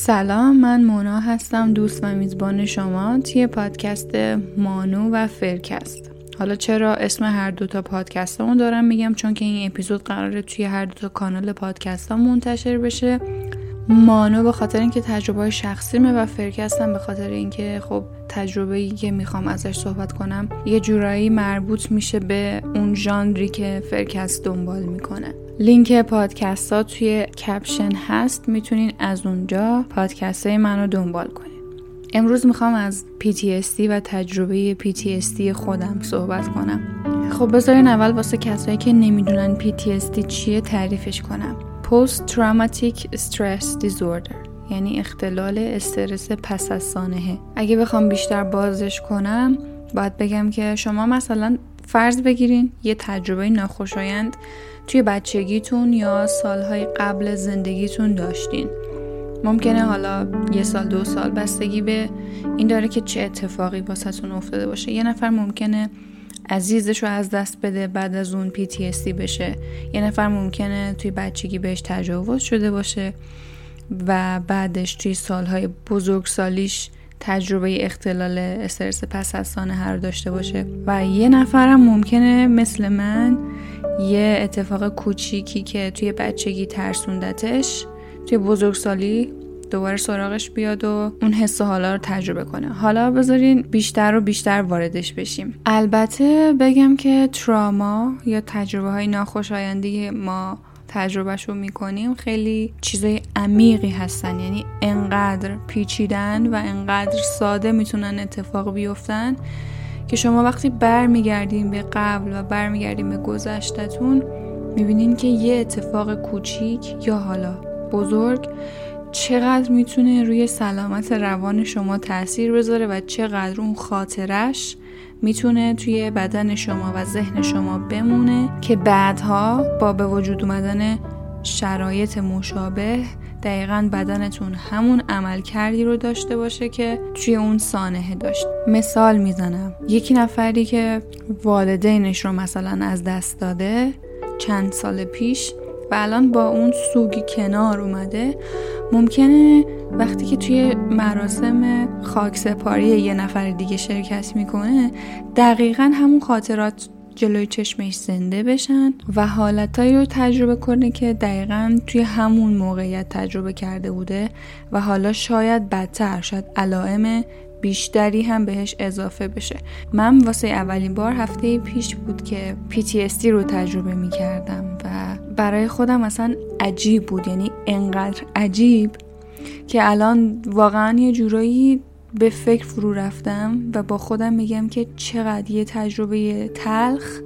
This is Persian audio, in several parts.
سلام من مونا هستم دوست و میزبان شما توی پادکست مانو و فرکست حالا چرا اسم هر دوتا پادکست همون دارم میگم؟ چون که این اپیزود قراره توی هر دوتا کانال پادکست منتشر بشه. مانو به خاطر اینکه تجربه شخصیمه و فرکستم به خاطر اینکه خب تجربه ای که می‌خوام ازش صحبت کنم یه جورایی مربوط میشه به اون ژانری که فرکست دنبال می‌کنه. لینک پادکست ها توی کپشن هست. می‌تونین از اونجا پادکست های منو دنبال کنین. امروز می‌خوام از PTSD و تجربه PTSD خودم صحبت کنم. خب بذارین اول واسه کسایی که نمی‌دونن PTSD چیه تعریفش کنم. Post Traumatic Stress Disorder یعنی اختلال استرس پس از سانحه. اگه بخوام بیشتر بازش کنم باید بگم که شما مثلا فرض بگیرین یه تجربه ناخوشایند توی بچگیتون یا سالهای قبل زندگیتون داشتین. ممکنه حالا یه سال دو سال بستگی به این داره که چه اتفاقی باستون افتاده باشه. یه نفر ممکنه عزیزش رو از دست بده بعد از اون PTSD بشه. یه نفر ممکنه توی بچگی بهش تجاوز شده باشه و بعدش توی سالهای بزرگسالیش تجربه اختلال استرس پس از سانه هر داشته باشه. و یه نفرم ممکنه مثل من یه اتفاق کوچیکی که توی بچگی ترسوندتش توی بزرگسالی دوباره سراغش بیاد و اون حس و حالا رو تجربه کنه. حالا بذارین بیشتر و بیشتر واردش بشیم. البته بگم که تراما یا تجربه های ناخوشایندی ما تجربهش رو می‌کنیم خیلی چیزای عمیقی هستن. یعنی انقدر پیچیدن و انقدر ساده می‌تونن اتفاق بیفتن که شما وقتی برمیگردیم به قبل و برمیگردیم به گذشتتون می‌بینین که یه اتفاق کوچیک یا حالا بزرگ چقدر می‌تونه روی سلامت روان شما تاثیر بذاره و چقدر اون خاطرش می‌تونه توی بدن شما و ذهن شما بمونه که بعدها با به وجود اومدن شرایط مشابه دقیقا بدنتون همون عمل کردی رو داشته باشه که توی اون سانحه داشت. مثال می‌زنم. یکی نفری که والدینش رو مثلا از دست داده چند سال پیش و الان با اون سوگی کنار اومده ممکنه وقتی که توی مراسم خاکسپاری یه نفر دیگه شرکت می‌کنه دقیقا همون خاطرات جلوی چشمش زنده بشن و حالتهایی رو تجربه کنه که دقیقا توی همون موقعیت تجربه کرده بوده و حالا شاید بدتر شاید علائم بیشتری هم بهش اضافه بشه. من واسه اولین بار هفته پیش بود که PTSD رو تجربه می کردم و برای خودم اصلا عجیب بود یعنی انقدر عجیب که الان واقعا یه جورایی به فکر فرو رفتم و با خودم میگم که چقدر یه تجربه تلخ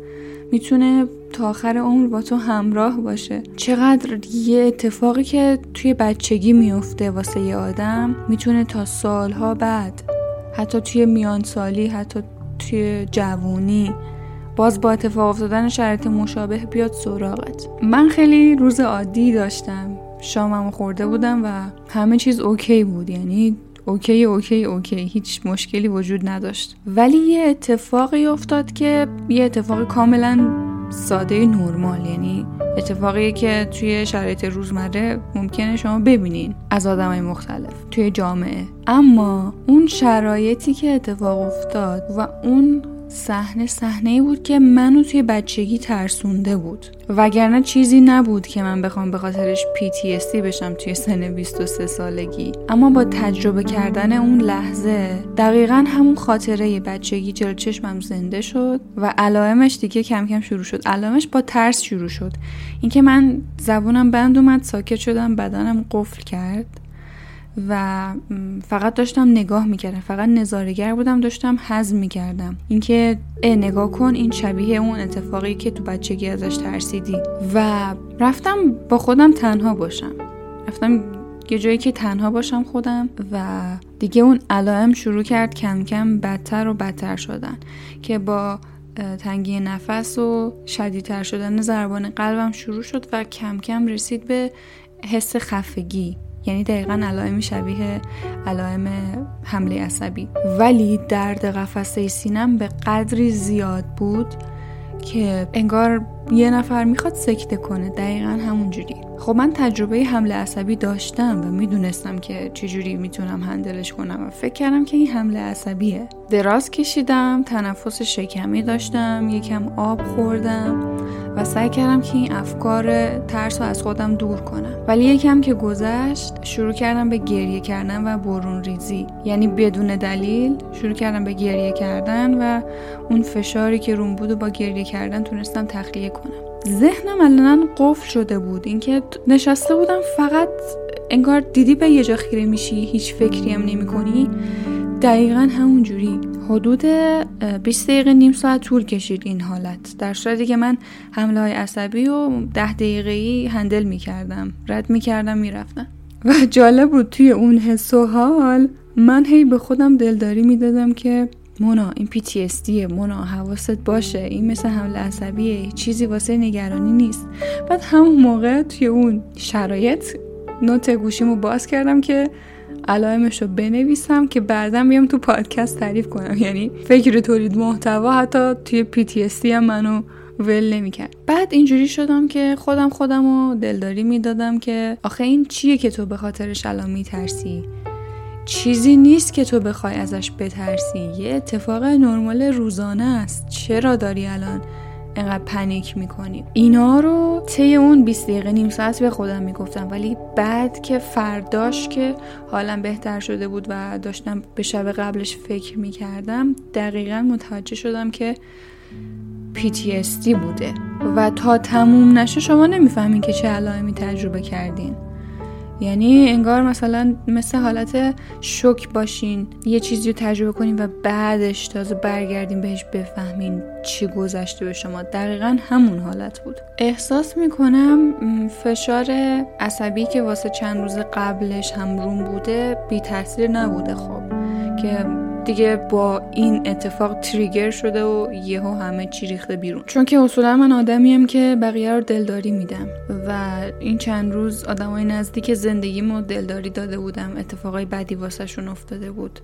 می‌تونه تا آخر عمر با تو همراه باشه. چقدر یه اتفاقی که توی بچگی میفته واسه یه آدم می‌تونه تا سالها بعد حتی توی میان سالی حتی توی جوونی باز با اتفاق افتادن شرایط مشابه بیاد سراغت. من خیلی روز عادی داشتم. شامم خورده بودم و همه چیز okay بود. یعنی okay okay okay. هیچ مشکلی وجود نداشت. ولی یه اتفاقی افتاد که یه اتفاق کاملا ساده نرمال. یعنی اتفاقی که توی شرایط روزمره ممکنه شما ببینین از آدمای مختلف توی جامعه. اما اون شرایطی که اتفاق افتاد و اون صحنه صحنه بود که منو توی بچگی ترسونده بود. وگرنه چیزی نبود که من بخوام به خاطرش PTSD بشم توی سن 23 سالگی. اما با تجربه کردن اون لحظه دقیقا همون خاطره بچگی جلو چشمم زنده شد و علائمش دیگه کم کم شروع شد. علائمش با ترس شروع شد. اینکه من زبونم بند اومد ساکت شدم بدنم قفل کرد. و فقط داشتم نگاه می‌کردم. فقط نظارگر بودم داشتم حزم می‌کردم. اینکه نگاه کن این شبیه اون اتفاقی که تو بچگی ازش ترسیدی. و رفتم با خودم تنها باشم. رفتم یه جایی که تنها باشم خودم و دیگه اون علائم شروع کرد کم کم بدتر و بدتر شدن. که با تنگی نفس و شدیدتر شدن ضربان قلبم شروع شد و کم کم رسید به حس خفگی. یعنی دقیقا علائمی شبیه علائم حمله عصبی. ولی درد قفسه سینم به قدری زیاد بود که انگار یه نفر می‌خواد سکته کنه. دقیقا همونجوری خب من تجربه حمله عصبی داشتم و می‌دونستم که چجوری می‌تونم هندلش کنم و فکر کردم که این حمله عصبیه. دراز کشیدم تنفس شکمی داشتم یکم آب خوردم و سعی کردم که این افکار ترس رو از خودم دور کنم. ولی یکم که گذشت شروع کردم به گریه کردن و برون ریزی. یعنی بدون دلیل شروع کردم به گریه کردن و اون فشاری که روم بود و با گریه کردن تونستم تخلیه کنم. ذهنم الان قفل شده بود. اینکه نشسته بودم فقط انگار دیدی به یه جا خیره میشی هیچ فکری هم نمی کنی دقیقا همون جوری. حدود 20 دقیقه نیم ساعت طول کشید این حالت. در صورتی که من حمله های عصبی و 10 دقیقه ای هندل می کردم رد می کردم می رفتم و جالب بود توی اون حس و حال من هی به خودم دلداری می دادم که مونا این PTSD مونا حواست باشه. این مثل حمله عصبیه. چیزی واسه نگرانی نیست. بعد همون موقع توی اون شرایط نوت گوشیمو باز کردم که علائمش رو بنویسم که بعدا بیام تو پادکست تعریف کنم. یعنی فکر تولید محتوا حتی توی PTSD هم منو ول نمی‌کرد. بعد اینجوری شدم که خودم خودم رو دلداری می‌دادم که آخه این چیه که تو به خاطرش الان میترسی؟ چیزی نیست که تو بخوای ازش بترسی. یه اتفاق نرمال روزانه است. چرا داری الان انقدر پنیک می‌کنی؟ اینا رو طی اون 20 دقیقه نیم ساعت به خودم می‌گفتم. ولی بعد که فرداش که حالم بهتر شده بود و داشتم به شب قبلش فکر می‌کردم دقیقا متوجه شدم که PTSD بوده. و تا تموم نشه شما نمی‌فهمین که چه علائمی تجربه کردین. یعنی انگار مثلا مثل حالت شک باشین یه چیزی رو تجربه کنین و بعدش تازه برگردین بهش بفهمین چی گذشته به شما. دقیقا همون حالت بود. احساس می‌کنم فشار عصبی که واسه چند روز قبلش هم روم بوده بی تاثیر نبوده خب. که دیگه با این اتفاق تریگر شده و یهو همه چی ریخته بیرون. چون که اصولا من آدمیم که بقیه رو دلداری میدم. و این چند روز آدمای نزدیک زندگیمو دلداری داده بودم. اتفاقای بدی واسهشون افتاده بود.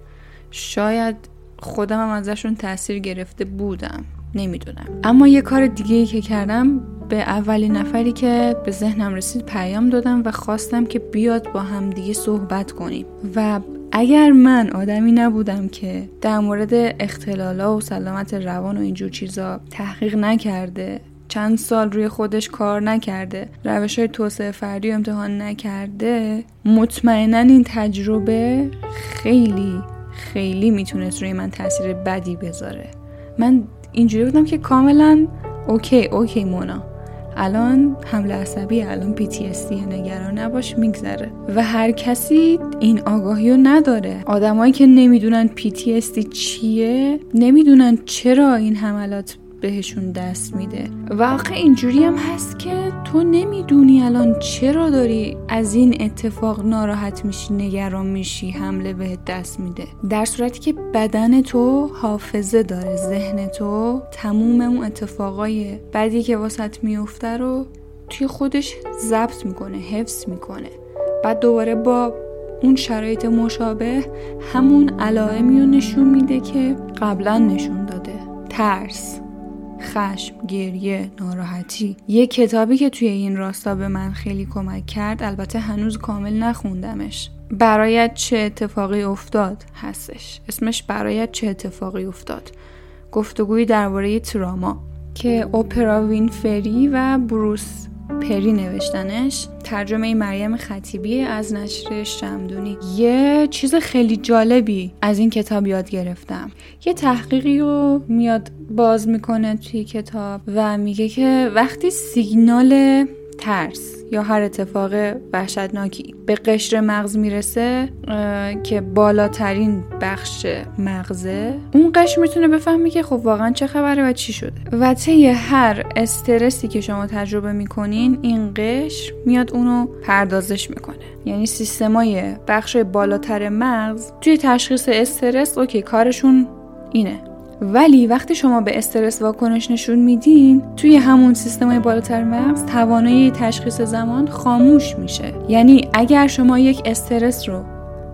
شاید خودم هم ازشون تاثیر گرفته بودم. نمی‌دونم. اما یه کار دیگه ای که کردم به اولین نفری که به ذهنم رسید پیام دادم و خواستم که بیاد با هم دیگه صحبت کنیم. و اگر من آدمی نبودم که در مورد اختلالا و سلامت روان و اینجور چیزا تحقیق نکرده چند سال روی خودش کار نکرده روش های توسعه فردی امتحان نکرده مطمئنا این تجربه خیلی خیلی می‌تونست روی من تاثیر بدی بذاره. من اینجوری بودم که کاملا اوکی اوکی مونا. الان حمله عصبی الان PTSD نگران نباش میگذره. و هر کسی این آگاهی رو نداره. آدمایی که نمی‌دونن PTSD چیه نمی‌دونن چرا این حملات بهشون دست میده. و آخه اینجوری هم هست که تو نمی‌دونی الان چرا داری از این اتفاق ناراحت میشی نگران میشی حمله بهت دست میده. در صورتی که بدن تو حافظه داره ذهن تو تموم اون اتفاقای بدی که واسط میفته رو توی خودش ضبط می‌کنه حفظ می‌کنه. بعد دوباره با اون شرایط مشابه همون علائمی رو نشون میده که قبلا نشون داده. ترس. خشم، گریه، ناراحتی. یه کتابی که توی این راستا به من خیلی کمک کرد البته هنوز کامل نخوندمش. برایت چه اتفاقی افتاد هستش. اسمش برایت چه اتفاقی افتاد. گفتگویی درباره تراما که اوپرا وینفری و بروس پری نوشتنش ترجمه مریم خطیبی از نشر شمدونی. یه چیز خیلی جالبی از این کتاب یاد گرفتم. یه تحقیقی رو میاد باز می‌کنه توی کتاب و میگه که وقتی سیگنال ترس یا هر اتفاق وحشتناکی به قشر مغز می‌رسه که بالاترین بخش مغزه اون قشر می‌تونه بفهمه که خب واقعا چه خبره و چی شده. و طی هر استرسی که شما تجربه می‌کنین این قشر میاد اونو پردازش می‌کنه. یعنی سیستمای بخش بالاتر مغز توی تشخیص استرس اوکی کارشون اینه. ولی وقتی شما به استرس واکنش نشون میدین توی همون سیستم بالاتر مغز توانایی تشخیص زمان خاموش میشه. یعنی اگر شما یک استرس رو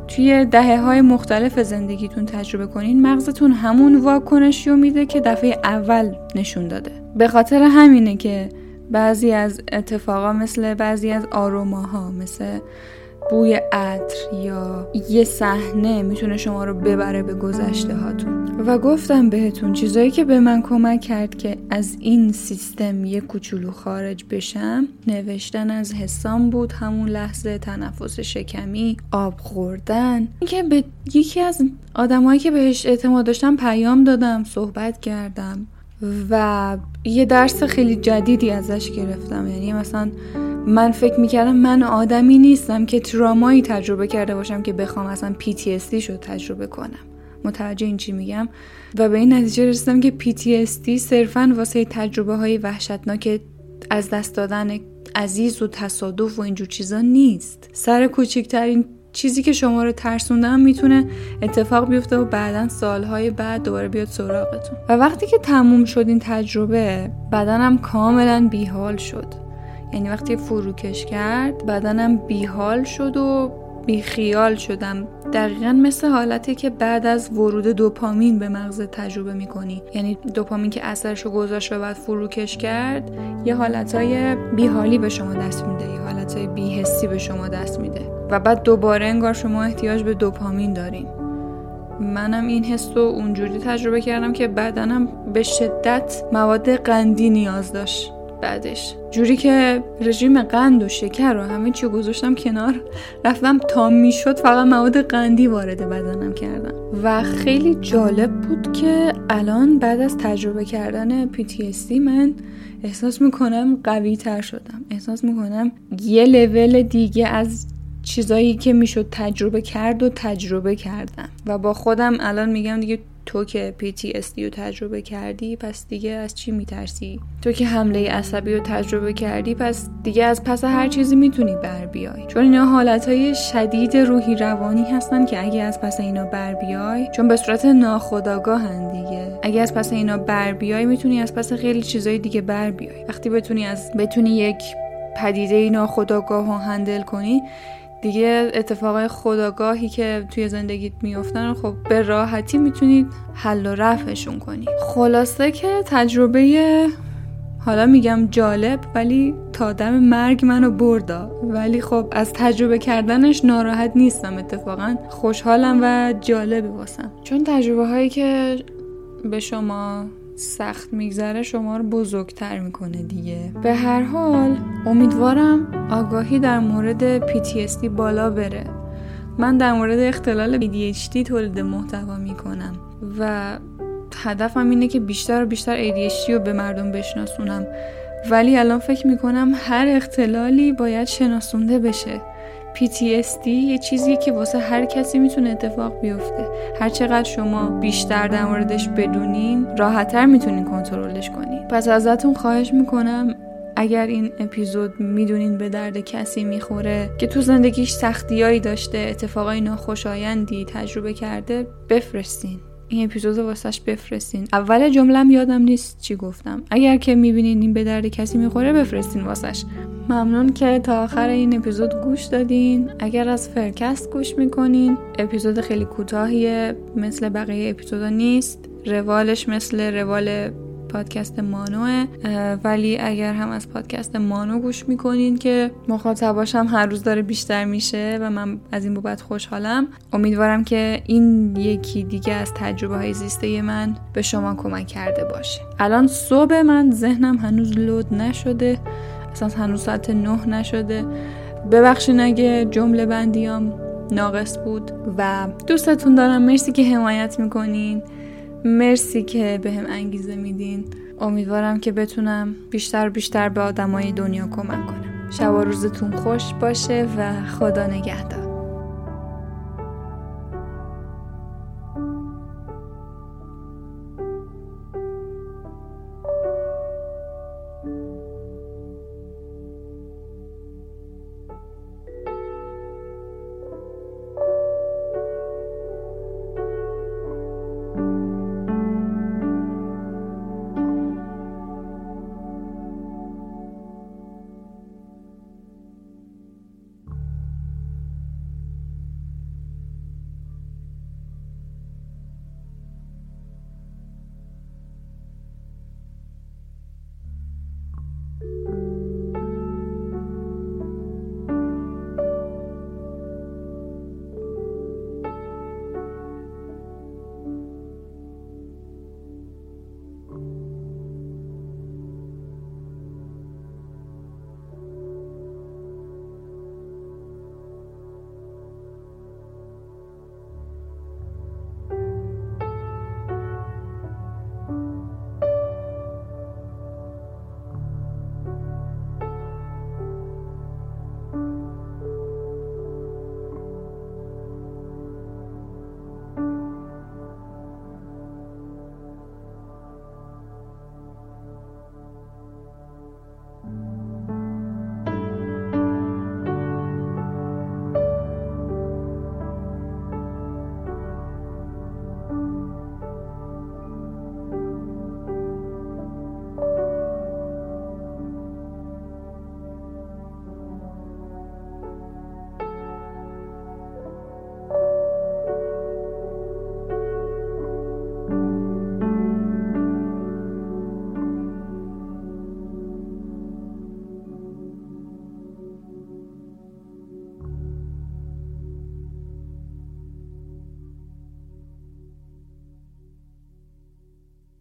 توی دهه های مختلف زندگیتون تجربه کنین مغزتون همون واکنشی رو میده که دفعه اول نشون داده. به خاطر همینه که بعضی از اتفاقا مثل بعضی از آروماها مثل بوی عطر یا یه صحنه می‌تونه شما رو ببره به گذشته هاتون. و گفتم بهتون چیزایی که به من کمک کرد که از این سیستم یه کوچولو خارج بشم نوشتن از حسام بود همون لحظه تنفس شکمی آب خوردن. اینکه به یکی از آدمایی که بهش اعتماد داشتم پیام دادم صحبت کردم و یه درس خیلی جدیدی ازش گرفتم. یعنی مثلا من فکر می‌کردم من آدمی نیستم که ترامایی تجربه کرده باشم که بخوام اصلا PTSD شد تجربه کنم. متوجه این چی میگم؟ و به این نتیجه رسیدم که PTSD صرفا واسه تجربه های وحشتناک از دست دادن عزیز و تصادف و اینجور چیزا نیست. سر کوچکترین چیزی که شما رو ترسوندم می‌تونه اتفاق بیفته و بعدا سالهای بعد دوباره بیاد سراغتون. و وقتی که تموم شد این تجربه بدنم کاملا بیحال شد. یعنی وقتی فروکش کرد بدنم بیحال شد و بیخیال شدم. دقیقا مثل حالتی که بعد از ورود دوپامین به مغز تجربه می‌کنی. یعنی دوپامین که اثرشو گذاشت و بعد فروکش کرد یه حالتهای بیحالی به شما دست میده یه حالتهای بیحسی به شما دست میده. و بعد دوباره انگار شما احتیاج به دوپامین دارین. منم این حس رو اونجوری تجربه کردم که بدنم به شدت مواد قندی نیاز داشت. بعدش. جوری که رژیم قند و شکر و همه چی گذاشتم کنار رفتم تا می‌شد فقط مواد قندی وارد بدنم کردم. و خیلی جالب بود که الان بعد از تجربه کردن PTSD من احساس می‌کنم قوی تر شدم. احساس می‌کنم یه لول دیگه از چیزایی که می‌شد تجربه کرد و تجربه کردم. و با خودم الان میگم دیگه تو که PTSD رو تجربه کردی پس دیگه از چی میترسی؟ تو که حمله عصبی رو تجربه کردی پس دیگه از پس هر چیزی می‌تونی بر بیای. چون اینا حالتهای شدید روحی روانی هستن که اگه از پس اینا بر بیای چون به صورت ناخودآگاهن دیگه. اگه از پس اینا بر بیای می‌تونی از پس خیلی چیزای دیگه بر بیای. وقتی بتونی از بتونی یک پدیده ناخودآگاه رو هندل کنی دیگه اتفاقای خداگاهی که توی زندگیت میفتن خب به راحتی می‌تونید حل و رفعشون کنید. خلاصه که تجربه حالا میگم جالب ولی تا دم مرگ منو بردا. ولی خب از تجربه کردنش ناراحت نیستم اتفاقا. خوشحالم و جالبی واسم. چون تجربه هایی که به شما سخت میگذره شما رو بزرگتر می‌کنه دیگه. به هر حال امیدوارم آگاهی در مورد PTSD بالا بره. من در مورد اختلال ADHD تولید محتوا می‌کنم و هدفم اینه که بیشتر و بیشتر ADHD رو به مردم بشناسونم. ولی الان فکر می‌کنم هر اختلالی باید شناسونده بشه. PTSD یه چیزی که واسه هر کسی می‌تونه اتفاق بیفته. هر چقدر شما بیشتر در موردش بدونین راحتتر می‌تونین کنترلش کنین. پس ازتون خواهش می‌کنم اگر این اپیزود می‌دونین به درد کسی می‌خوره که تو زندگیش سختیایی داشته اتفاقای ناخوشایندی تجربه کرده بفرستین. این اپیزود واسش بفرستین. اول جملم یادم نیست چی گفتم. اگر که می‌بینین این به درد کسی می‌خوره بفرستین واسش. ممنون که تا آخر این اپیزود گوش دادین. اگر از فرکست گوش می‌کنین اپیزود خیلی کوتاهیه مثل بقیه اپیزودا نیست. روالش مثل روال پادکست مانوه ولی اگر هم از پادکست مانو گوش می‌کنین که مخاطباشم هر روز داره بیشتر میشه و من از این بابت خوشحالم امیدوارم که این یکی دیگه از تجربه های زیسته من به شما کمک کرده باشه. الان صبح من ذهنم هنوز لود نشده اصلا هنوز ساعت نه نشده. ببخشین اگه جمله بندیام ناقص بود و دوستتون دارم. مرسی که حمایت می‌کنین. مرسی که به هم انگیزه میدین. امیدوارم که بتونم بیشتر بیشتر به آدمای دنیا کمک کنم. شب و روزتون خوش باشه و خدا نگهدار.